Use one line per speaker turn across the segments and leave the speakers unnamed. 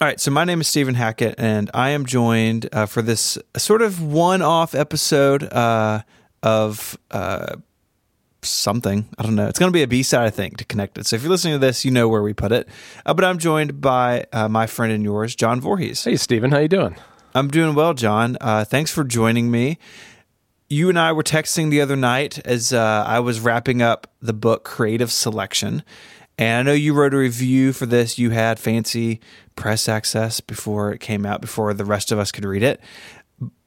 All right, so my name is Stephen Hackett, and I am joined uh, for this sort of one-off episode uh, of uh, something. I don't know. It's going to be a B-side, I think, to connect it. So if you're listening to this, you know where we put it. Uh, but I'm joined by uh, my friend and yours, John Voorhees.
Hey, Stephen, how you doing?
I'm doing well, John. Uh, thanks for joining me. You and I were texting the other night as I was wrapping up the book Creative Selection. And I know you wrote a review for this. You had fancy press access before it came out, before the rest of us could read it.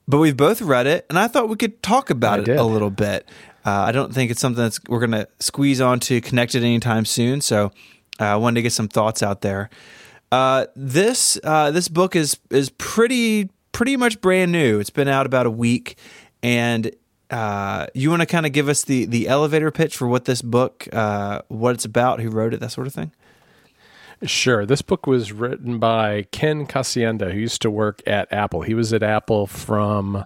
But we've both read it, and I thought we could talk about I it did. a little bit. Uh, I don't think it's something that's we're going to squeeze on to connect it anytime soon. So uh, I wanted to get some thoughts out there. Uh, this uh, this book is is pretty pretty much brand new. It's been out about a week, and uh, you want to kind of give us the the elevator pitch for what this book, uh, what it's about, who wrote it, that sort of thing?
Sure. This book was written by Ken Kocienda, who used to work at Apple. He was at Apple from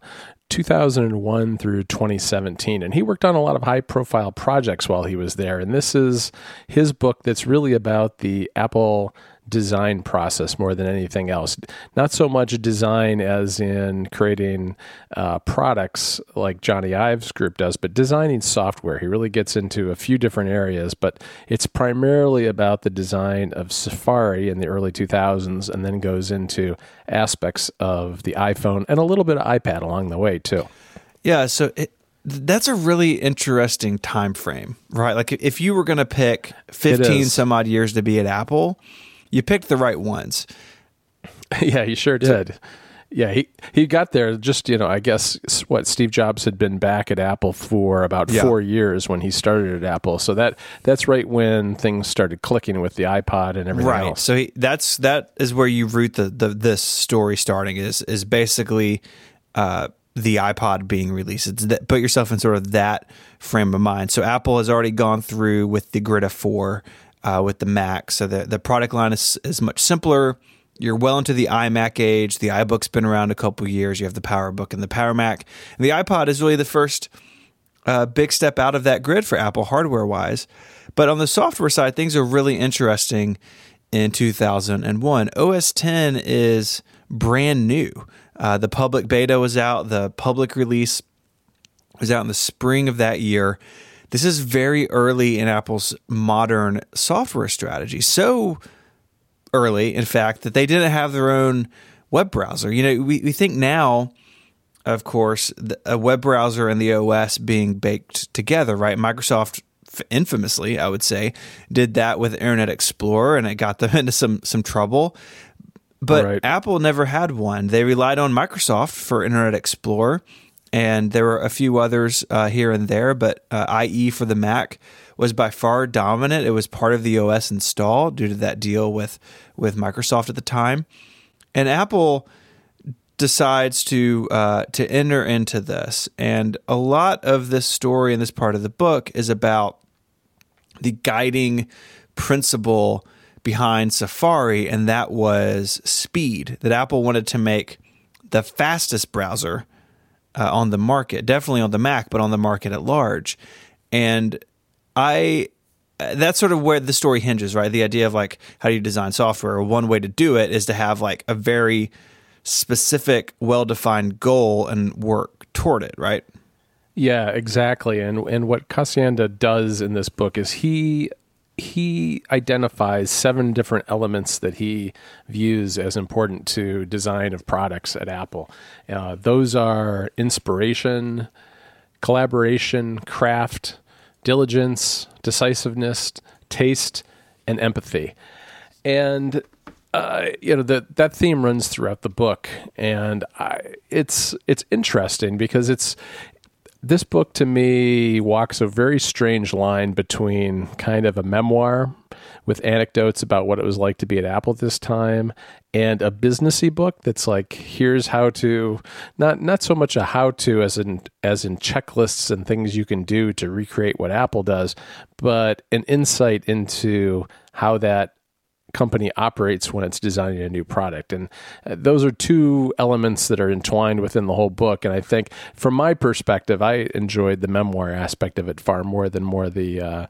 2001 through 2017. And he worked on a lot of high profile projects while he was there. And this is his book that's really about the Apple design process more than anything else. Not so much design as in creating uh, products like Jony Ive's group does, but designing software. He really gets into a few different areas, but it's primarily about the design of Safari in the early 2000s and then goes into aspects of the iPhone and a little bit of iPad along the way, too.
Yeah, so it, that's a really interesting time frame, right? Like if you were going to pick 15 some odd years to be at Apple, you picked the right ones.
yeah, you sure did. Yeah, he he got there just you know I guess what Steve Jobs had been back at Apple for about yeah. four years when he started at Apple, so that that's right when things started clicking with the iPod and everything
right.
else.
So he, that's that is where you root the, the this story starting is is basically uh, the iPod being released. It's that, put yourself in sort of that frame of mind. So Apple has already gone through with the Grid F4 uh, with the Mac. So the, the product line is, is much simpler. You're well into the iMac age. The iBook's been around a couple years. You have the PowerBook and the PowerMac. And the iPod is really the first uh, big step out of that grid for Apple hardware wise. But on the software side, things are really interesting in 2001. OS 10 is brand new. Uh, the public beta was out, the public release was out in the spring of that year. This is very early in Apple's modern software strategy. So early, in fact, that they didn't have their own web browser. You know, we, we think now, of course, a web browser and the OS being baked together, right? Microsoft infamously, I would say, did that with Internet Explorer and it got them into some some trouble. But right. Apple never had one. They relied on Microsoft for Internet Explorer and there were a few others uh, here and there, but uh, IE for the Mac was by far dominant. It was part of the OS install due to that deal with with Microsoft at the time, and Apple decides to uh, to enter into this. And a lot of this story in this part of the book is about the guiding principle behind Safari, and that was speed. That Apple wanted to make the fastest browser uh, on the market, definitely on the Mac, but on the market at large. And I that's sort of where the story hinges, right? The idea of like how do you design software? One way to do it is to have like a very specific, well-defined goal and work toward it, right?
Yeah, exactly. And and what Kocienda does in this book is he he identifies seven different elements that he views as important to design of products at Apple. Uh, those are inspiration, collaboration, craft, diligence, decisiveness, taste, and empathy. And uh, you know that that theme runs throughout the book, and I, it's it's interesting because it's this book to me walks a very strange line between kind of a memoir with anecdotes about what it was like to be at Apple this time and a businessy book that's like here's how to not not so much a how to as in as in checklists and things you can do to recreate what Apple does, but an insight into how that company operates when it's designing a new product. And uh, those are two elements that are entwined within the whole book. And I think, from my perspective, I enjoyed the memoir aspect of it far more than more the uh,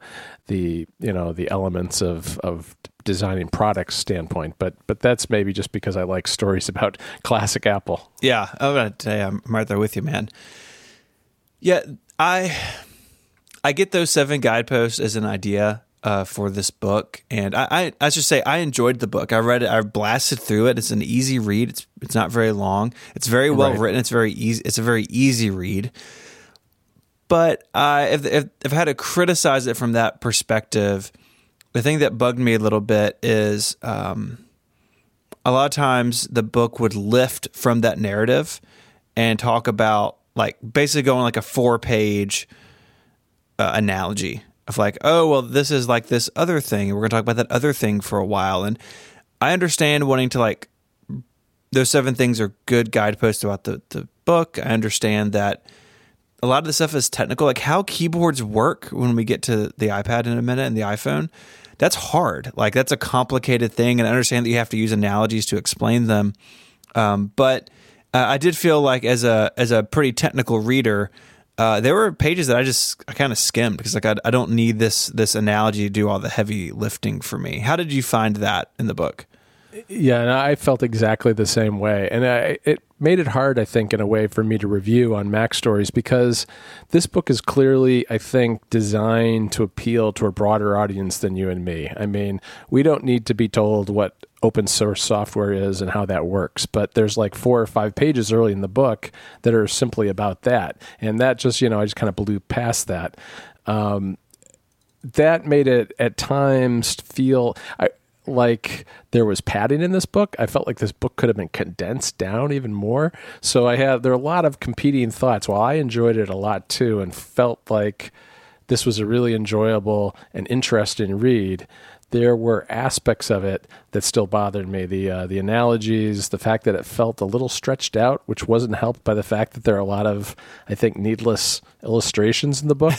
the you know the elements of of designing products standpoint. But but that's maybe just because I like stories about classic Apple.
Yeah, I'm gonna tell you, I'm right there with you, man. Yeah, I I get those seven guideposts as an idea uh, for this book, and I, I I should say I enjoyed the book. I read it, I blasted through it. It's an easy read. It's it's not very long. It's very well
Right.
written. It's very easy. It's a very easy read. But I, if, if if I had to criticize it from that perspective, the thing that bugged me a little bit is um, a lot of times the book would lift from that narrative and talk about like basically going like a four page uh, analogy of like oh well this is like this other thing and we're going to talk about that other thing for a while and i understand wanting to like those seven things are good guideposts about the, the book. I understand that a lot of the stuff is technical. Like how keyboards work when we get to the ipad in a minute and the iphone that's hard. Like that's a complicated thing and i understand that you have to use analogies to explain them. Um, but uh, I did feel like as a as a pretty technical reader, uh, there were pages that I just I kind of skimmed because like I, I don't need this this analogy to do all the heavy lifting for me. How did you find that in the book?
Yeah, and I felt exactly the same way, and I, it made it hard, I think, in a way for me to review on MacStories because this book is clearly, I think, designed to appeal to a broader audience than you and me. I mean, we don't need to be told what open source software is and how that works, but there's like four or five pages early in the book that are simply about that, and that just, you know, I just kind of blew past that. Um, that made it at times feel I, like there was padding in this book. I felt like this book could have been condensed down even more. So I have there are a lot of competing thoughts. While I enjoyed it a lot too and felt like this was a really enjoyable and interesting read, there were aspects of it that still bothered me. The uh, the analogies, the fact that it felt a little stretched out, which wasn't helped by the fact that there are a lot of, I think, needless illustrations in the book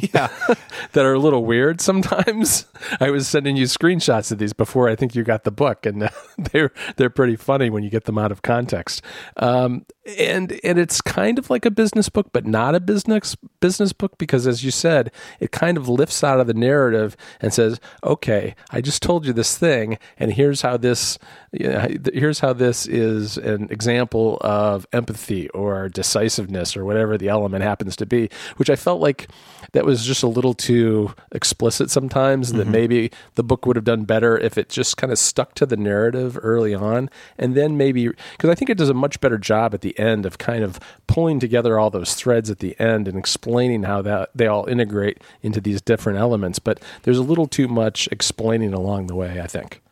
Yeah,
that are a little weird sometimes. I was sending you screenshots of these before I think you got the book, and they're they're pretty funny when you get them out of context. Um, and and it's kind of like a business book, but not a business business book because, as you said, it kind of lifts out of the narrative and says, "Okay, I just told you this thing, and here's how this you know, here's how this is an example of empathy or decisiveness or whatever the element happens to be." Which I felt like that was just a little too explicit sometimes that mm-hmm. maybe the book would have done better if it just kind of stuck to the narrative early on and then maybe because I think it does a much better job at the end of kind of pulling together all those threads at the end and explaining how that they all integrate into these different elements but there's a little too much explaining along the way I think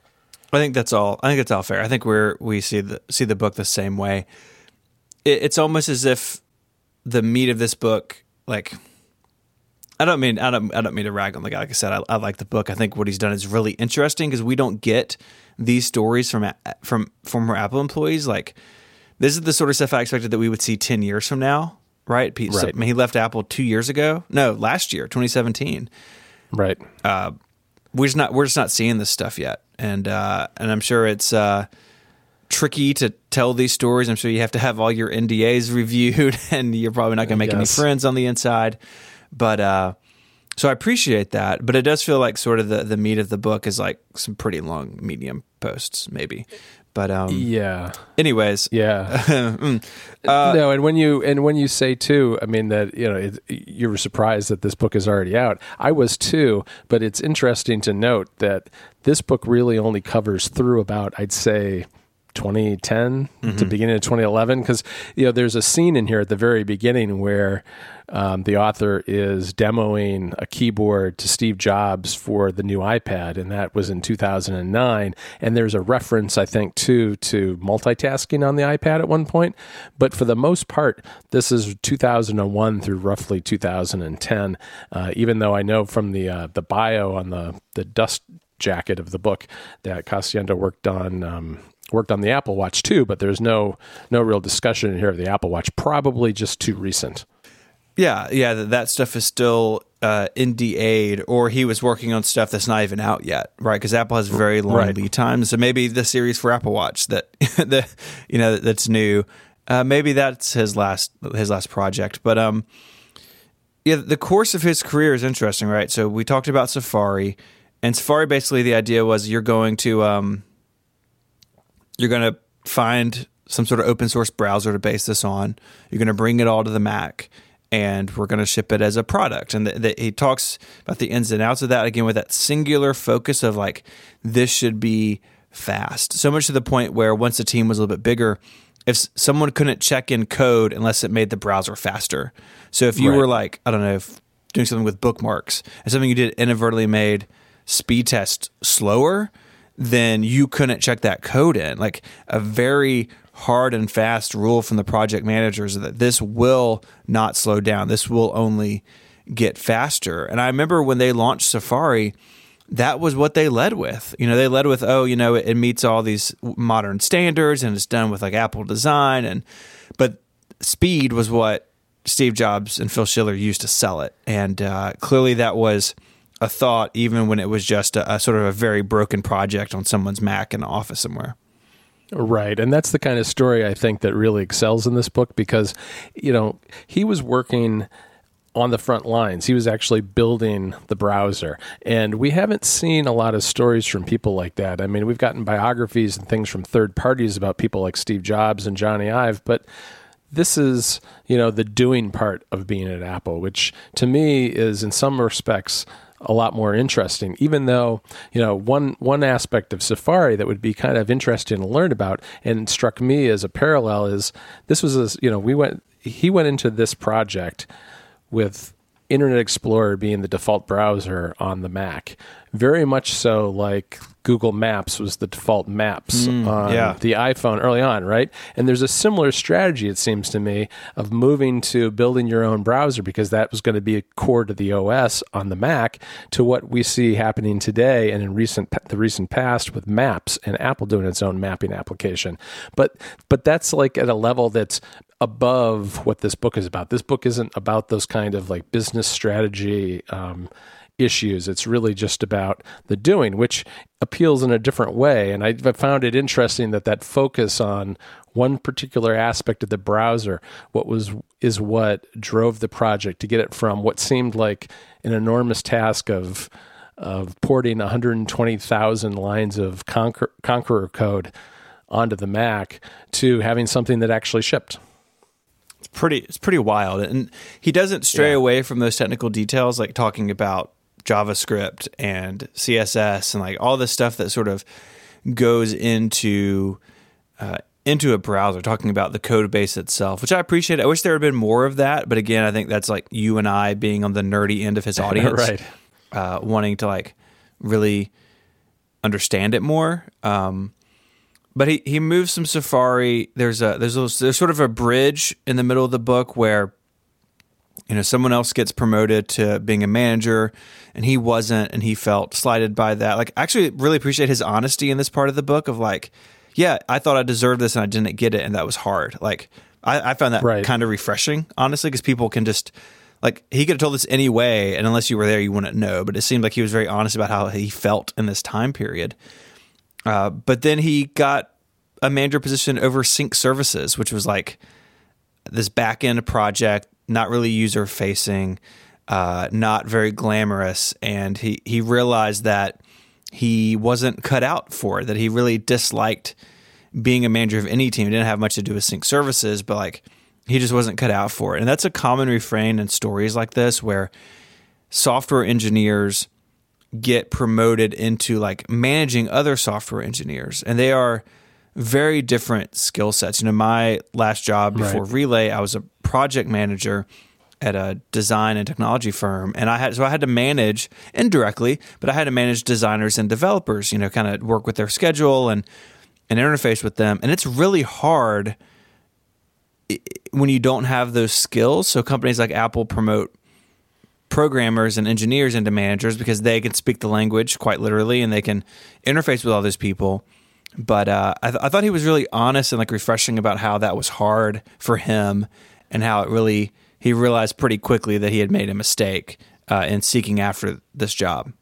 I think that's all. I think that's all fair. I think we're we see the see the book the same way. It, it's almost as if the meat of this book, like. I don't mean I don't I don't mean to rag on the guy. Like I said, I, I like the book. I think what he's done is really interesting because we don't get these stories from from former Apple employees. Like this is the sort of stuff I expected that we would see ten years from now, right? Pete, so-
Right.
Mean, he left Apple two years ago. No, last year, 2017
right
we're just not we're just not seeing this stuff yet, and uh, and I'm sure it's uh, tricky to tell these stories. I'm sure you have to have all your NDAs reviewed, and you're probably not going to make any friends on the inside. But uh, so I appreciate that, but it does feel like sort of the the meat of the book is like some pretty long medium posts, maybe. But um,
yeah.
anyways,
yeah.
Mm, uh,
no, and when you and when you say too, I mean that you know it, you were surprised that this book is already out. I was too, but it's interesting to note that this book really only covers through about I'd say 2010 to beginning of 2011 because you know there's a scene in here at the very beginning where um, the author is demoing a keyboard to Steve Jobs for the new iPad, and that was in 2009. And there's a reference, I think, too, to multitasking on the iPad at one point. But for the most part, this is 2001 through roughly 2010. Uh, even though I know from the uh, the bio on the the dust jacket of the book that Kocienda worked on. Um, Worked on the Apple Watch too, but there's no no real discussion here of the Apple Watch. Probably just too recent.
yeah, yeah, that, stuff is still uh, NDA'd, or he was working on stuff that's not even out yet, right? Because Apple has very long
Right.
lead times. So maybe the series for Apple Watch that the you know that's new, uh, maybe that's his last his last project. But um, yeah, the course of his career is interesting, right? So we talked about Safari, And Safari basically the idea was you're going to um, you're going to find some sort of open source browser to base this on. You're going to bring it all to the Mac, and we're going to ship it as a product. And the, the, he talks about the ins and outs of that again with that singular focus of like this should be fast. So much to the point where once the team was a little bit bigger, if someone couldn't check in code unless it made the browser faster. So if you right. were like I don't know doing something with bookmarks and something you did inadvertently made speed test slower, then you couldn't check that code in. Like a very hard and fast rule from the project managers that this will not slow down. This will only get faster. And I remember when they launched Safari, that was what they led with. You know, they led with, oh, you know, it, it meets all these modern standards and it's done with like Apple design and but speed was what Steve Jobs and Phil Schiller used to sell it. And uh, clearly that was a thought even when it was just a, a sort of a very broken project on someone's Mac in an office somewhere.
Right. And that's the kind of story I think that really excels in this book because, you know, he was working on the front lines. He was actually building the browser. And we haven't seen a lot of stories from people like that. I mean, we've gotten biographies and things from third parties about people like Steve Jobs and Jony Ive, but this is, you know, the doing part of being at Apple, which to me is in some respects a lot more interesting. Even though you know one one aspect of Safari that would be kind of interesting to learn about and struck me as a parallel is this was a, you know we went he went into this project with Internet Explorer being the default browser on the Mac. Very much so like Google Maps was the default maps mm, on yeah. the iPhone early on, right? And there's a similar strategy, it seems to me, of moving to building your own browser because that was going to be a core to the OS on the Mac to what we see happening today and in recent the recent past with Maps and Apple doing its own mapping application. But but that's like at a level that's above what this book is about. This book isn't about those kind of like business strategy um, issues. It's really just about the doing, which appeals in a different way. And I found it interesting that that focus on one particular aspect of the browser, what was is what drove the project to get it from what seemed like an enormous task of of porting 120,000 lines of Conquer- Konqueror code onto the Mac to having something that actually shipped
it's pretty it's pretty wild and he doesn't stray yeah. away from those technical details like talking about JavaScript and CSS and like all the stuff that sort of goes into uh, into a browser, talking about the code base itself, which I appreciate. I wish there had been more of that, but again, I think that's like you and I being on the nerdy end of his audience,
right?
Uh, wanting to like really understand it more. Um, but he, he moves some Safari. There's a there's a, there's sort of a bridge in the middle of the book where you know someone else gets promoted to being a manager and he wasn't and he felt slighted by that. Like I actually really appreciate his honesty in this part of the book of like yeah i thought i deserved this and i didn't get it and that was hard. Like i, I found that right. kind of refreshing honestly because people can just like he could have told this anyway and unless you were there you wouldn't know but it seemed like he was very honest about how he felt in this time period. Uh, but then he got a manager position over sync services which was like this back end project not really user facing, uh, not very glamorous, and he he realized that he wasn't cut out for it. That he really disliked being a manager of any team. It didn't have much to do with sync services, but like he just wasn't cut out for it. And that's a common refrain in stories like this where software engineers get promoted into like managing other software engineers and they are very different skill sets. You know, my last job before right. Relay, I was a project manager at a design and technology firm and I had so I had to manage indirectly, but I had to manage designers and developers, you know, kind of work with their schedule and and interface with them. And it's really hard when you don't have those skills. So companies like Apple promote programmers and engineers into managers because they can speak the language quite literally and they can interface with all those people. But uh, I, th- I thought he was really honest and like refreshing about how that was hard for him and how it really he realized pretty quickly that he had made a mistake uh, in seeking after this job.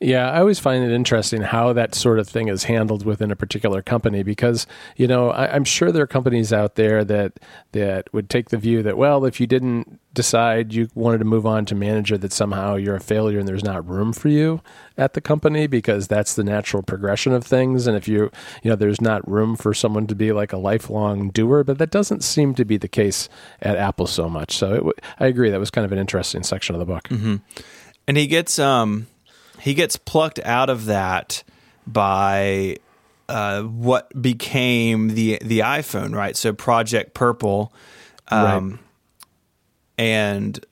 Yeah, I always find it interesting how that sort of thing is handled within a particular company because you know I, am sure there are companies out there that that would take the view that well, if you didn't decide you wanted to move on to manager, that somehow you're a failure and there's not room for you at the company because that's the natural progression of things. And if you you know there's not room for someone to be like a lifelong doer, but that doesn't seem to be the case at Apple so much. So it, I agree that was kind of an interesting section of the book.
Mm-hmm. And he gets um he gets plucked out of that by uh, what became the the iPhone, right? So Project Purple, um, right. and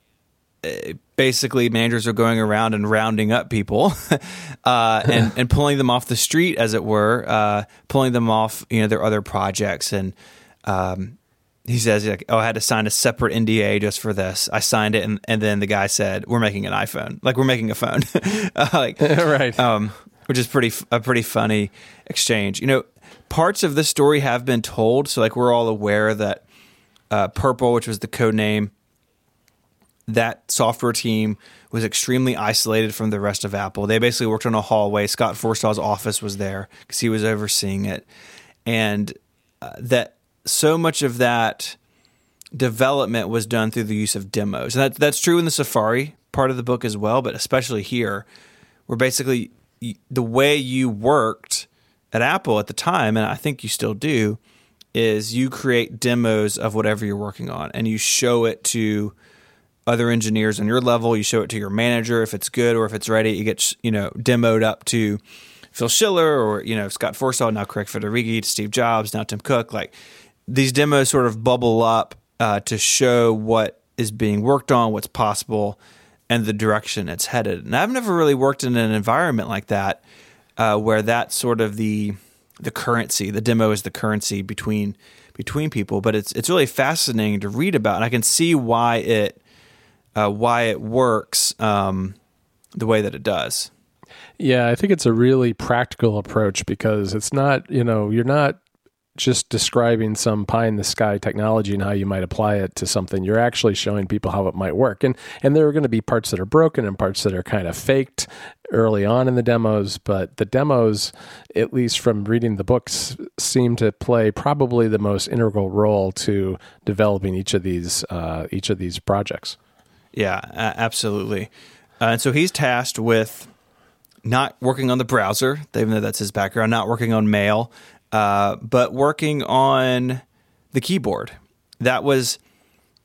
uh, basically managers are going around and rounding up people uh, and and pulling them off the street, as it were, uh, pulling them off you know their other projects and. Um, he says like, "Oh, I had to sign a separate NDA just for this. I signed it, and, and then the guy said, "We're making an iPhone. Like we're making a phone. uh, like
right.
Um, which is pretty a pretty funny exchange. You know, parts of this story have been told, so like we're all aware that uh, Purple, which was the code name, that software team was extremely isolated from the rest of Apple. They basically worked on a hallway. Scott Forstall's office was there because he was overseeing it, and uh, that so much of that development was done through the use of demos. And that, that's true in the Safari part of the book as well, but especially here, where basically the way you worked at Apple at the time, and I think you still do, is you create demos of whatever you're working on and you show it to other engineers on your level. You show it to your manager if it's good or if it's ready. You get you know demoed up to Phil Schiller or you know Scott Forstall, now Craig Federighi, to Steve Jobs, now Tim Cook. Like these demos sort of bubble up uh, to show what is being worked on, what's possible, and the direction it's headed. And I've never really worked in an environment like that uh, where that's sort of the the currency. The demo is the currency between between people. But it's it's really fascinating to read about, and I can see why it uh, why it works um, the way that it does.
Yeah, I think it's a really practical approach because it's not, you know, you're not just describing some pie in the sky technology and how you might apply it to something. You're actually showing people how it might work. And and there are going to be parts that are broken and parts that are kind of faked early on in the demos, but the demos, at least from reading the books, seem to play probably the most integral role to developing each of these uh, each of these projects.
Yeah, absolutely. Uh, and so he's tasked with not working on the browser, even though that's his background, not working on mail, uh, but working on the keyboard. That was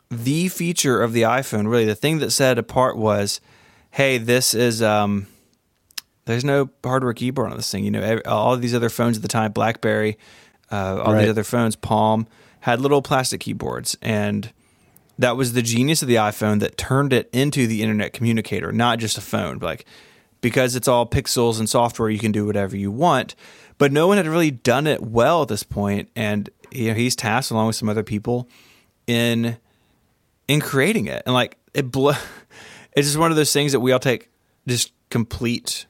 the feature of the iPhone. Really, the thing that set it apart was, hey, this is um, there's no hardware keyboard on this thing. You know, all of these other phones at the time, BlackBerry, uh, all right. these other phones, Palm, had little plastic keyboards, and that was the genius of the iPhone that turned it into the internet communicator, not just a phone. Like because it's all pixels and software, you can do whatever you want but no one had really done it well at this point, and you know, he's tasked along with some other people in in creating it, and like it bl- it's just one of those things that we all take just complete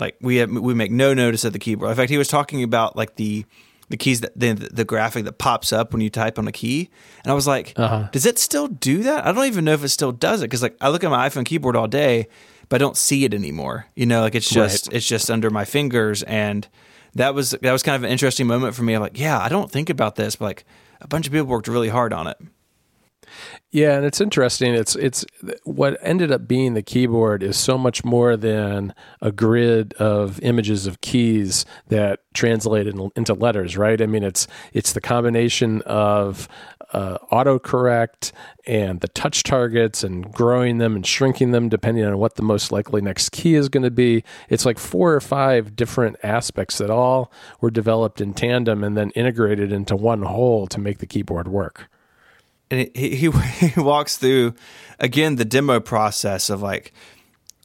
like we have we make no notice of the keyboard. In fact, he was talking about like the the keys that the, the graphic that pops up when you type on a key, and I was like, uh-huh. does it still do that? I don't even know if it still does it because like I look at my iPhone keyboard all day, but I don't see it anymore. You know, like it's just right. it's just under my fingers and that was that was kind of an interesting moment for me. I'm like, yeah, I don't think about this, but like a bunch of people worked really hard on it.
Yeah, and it's interesting. It's it's what ended up being the keyboard is so much more than a grid of images of keys that translated into letters, right? I mean, it's it's the combination of uh, autocorrect and the touch targets and growing them and shrinking them depending on what the most likely next key is going to be. It's like four or five different aspects that all were developed in tandem and then integrated into one whole to make the keyboard work
and he, he he walks through again the demo process of like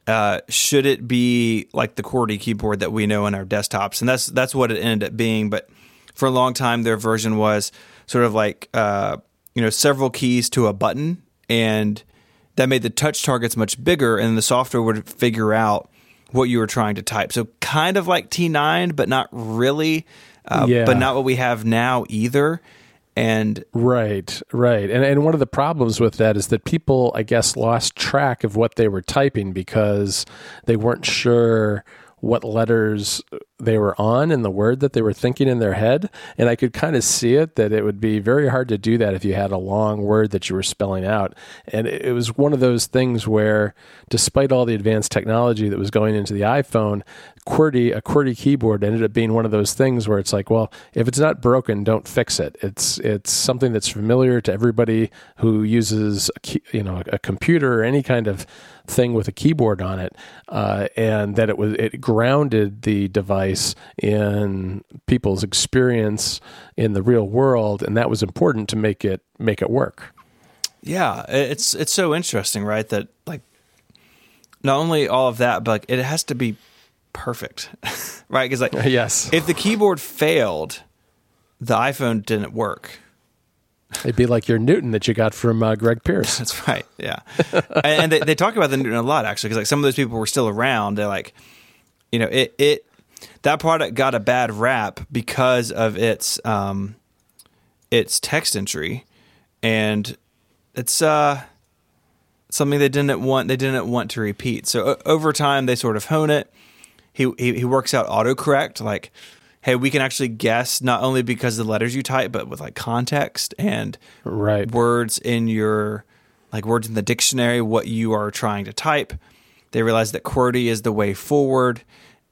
uh, should it be like the QWERTY keyboard that we know in our desktops? And that's that's what it ended up being. But for a long time their version was sort of like uh, you know several keys to a button. And that made the touch targets much bigger. And the software would figure out what you were trying to type. So kind of like T9 but not really uh, yeah. but not what we have now either And
Right, right. And and one of the problems with that is that people, I guess, lost track of what they were typing because they weren't sure what letters they were on in the word that they were thinking in their head. And I could kind of see it that it would be very hard to do that if you had a long word that you were spelling out. And it was one of those things where, despite all the advanced technology that was going into the iPhone, QWERTY, a QWERTY keyboard ended up being one of those things where it's like, well, if it's not broken, don't fix it. It's it's something that's familiar to everybody who uses a key, you know a computer or any kind of thing with a keyboard on it, uh, and that it was it grounded the device in people's experience in the real world, and that was important to make it make it work.
yeah, it's it's so interesting, right? That like not only all of that, but like it has to be perfect, right? Because like
Yes,
if the keyboard failed, the iPhone didn't work.
it'd be like your Newton that you got from uh, Greg Pierce.
That's right. Yeah, and, they, they talk about the Newton a lot actually, because like some of those people were still around. They're like, you know, it it that product got a bad rap because of its um its text entry, and it's uh something they didn't want they didn't want to repeat. So over time, they sort of hone it. He, he he works out autocorrect like. Hey, we can actually guess not only because of the letters you type, but with like context and
Right.
words in your like words in the dictionary what you are trying to type they realize that QWERTY is the way forward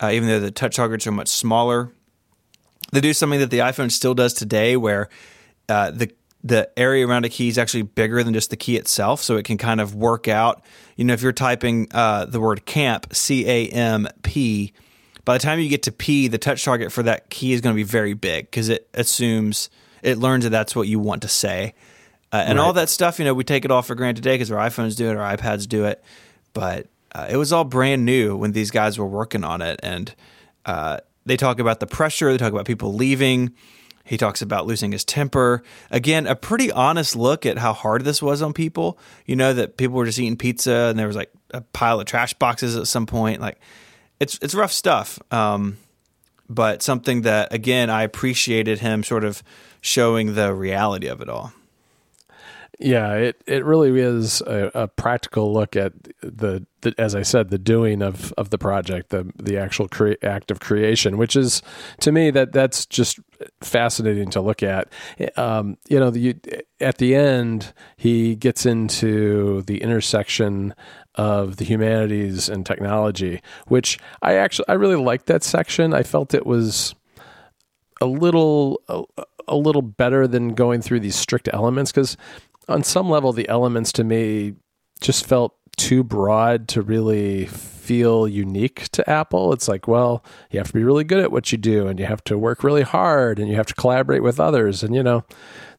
uh, even though the touch targets are much smaller they do something that the iphone still does today where uh, the the area around a key is actually bigger than just the key itself so it can kind of work out you know if you're typing uh, the word camp c-a-m-p by the time you get to p the touch target for that key is going to be very big because it assumes it learns that that's what you want to say uh, and all that stuff, you know, we take it all for granted today because our iPhones do it, our iPads do it. But uh, it was all brand new when these guys were working on it. And uh, they talk about the pressure, they talk about people leaving. He talks about losing his temper. Again, a pretty honest look at how hard this was on people. You know, that people were just eating pizza and there was like a pile of trash boxes at some point. Like, it's, it's rough stuff. Um, but something that, again, I appreciated him sort of showing the reality of it all.
Yeah, it, it really is a, a practical look at the, the, as I said, the doing of, of the project, the the actual cre- act of creation, which is to me that that's just fascinating to look at. Um, you know, the, at the end, he gets into the intersection of the humanities and technology, which I actually I really liked that section. I felt it was a little a, a little better than going through these strict elements because on some level the elements to me just felt too broad to really feel unique to Apple. It's like, well, you have to be really good at what you do and you have to work really hard and you have to collaborate with others and you know,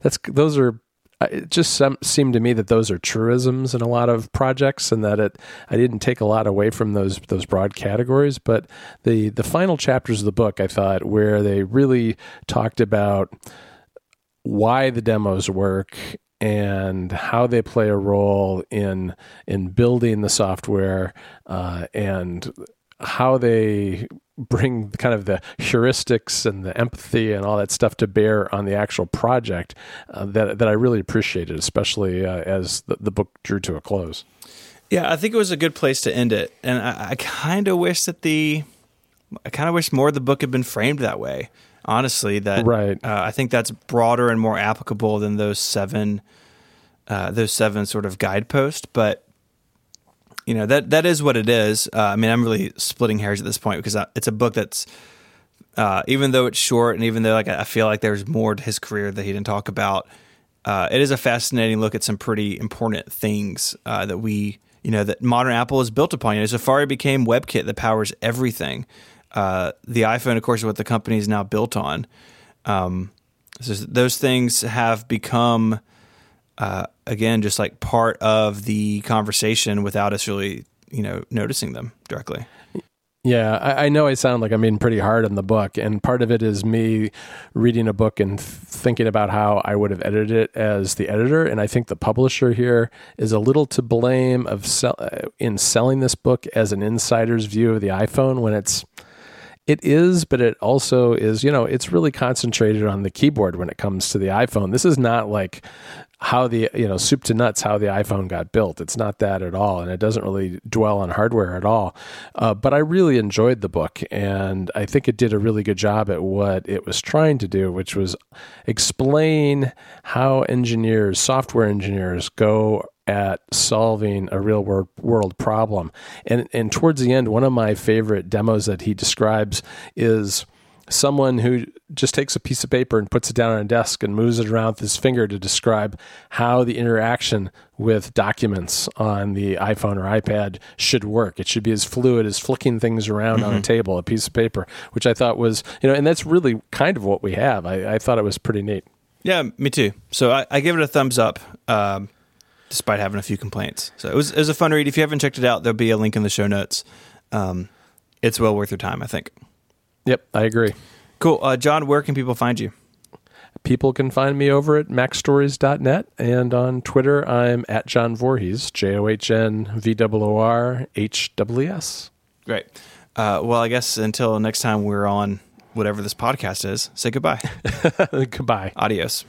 that's those are it just some, seemed to me that those are truisms in a lot of projects and that it I didn't take a lot away from those those broad categories but the the final chapters of the book I thought where they really talked about why the demos work and how they play a role in in building the software uh, and how they bring kind of the heuristics and the empathy and all that stuff to bear on the actual project uh, that that I really appreciated, especially uh, as the, the book drew to a close.
Yeah, I think it was a good place to end it, and I, I kind of wish that the, I kind of wish more of the book had been framed that way. Honestly, that
Right.
Uh, I think that's broader and more applicable than those seven, uh, those seven sort of guideposts. But you know that that is what it is. Uh, I mean, I'm really splitting hairs at this point because I, it's a book that's, uh, even though it's short, and even though like I feel like there's more to his career that he didn't talk about, uh, it is a fascinating look at some pretty important things uh, that we, you know, that modern Apple is built upon. You know, Safari became WebKit that powers everything. Uh, the iPhone, of course, is what the company is now built on. Um, so those things have become, uh, again, just like part of the conversation without us really, you know, noticing them directly.
Yeah, I, I know I sound like I'm being pretty hard on the book, and part of it is me reading a book and th- thinking about how I would have edited it as the editor, and I think the publisher here is a little to blame of sell- uh, in selling this book as an insider's view of the iPhone when it's It is, but it also is, you know, it's really concentrated on the keyboard when it comes to the iPhone. This is not like how the, you know, soup to nuts, how the iPhone got built. It's not that at all. And it doesn't really dwell on hardware at all. Uh, but I really enjoyed the book. And I think it did a really good job at what it was trying to do, which was explain how engineers, software engineers, go at solving a real world, world problem. And, and towards the end, one of my favorite demos that he describes is someone who just takes a piece of paper and puts it down on a desk and moves it around with his finger to describe how the interaction with documents on the iPhone or iPad should work. It should be as fluid as flicking things around mm-hmm. on a table, a piece of paper, which I thought was, you know, and that's really kind of what we have. I, I thought it was pretty neat.
Yeah, me too. So I, I give it a thumbs up. Um, despite having a few complaints. So it was, it was a fun read. If you haven't checked it out, there'll be a link in the show notes. Um, it's well worth your time, I think.
Yep, I agree.
Cool. Uh, John, where can people find you?
People can find me over at macstories.net and on Twitter, I'm at John Voorhees, J O H N V O O R H W S.
Great. Uh, well, I guess until next time we're on whatever this podcast is, say goodbye.
goodbye.
Adios.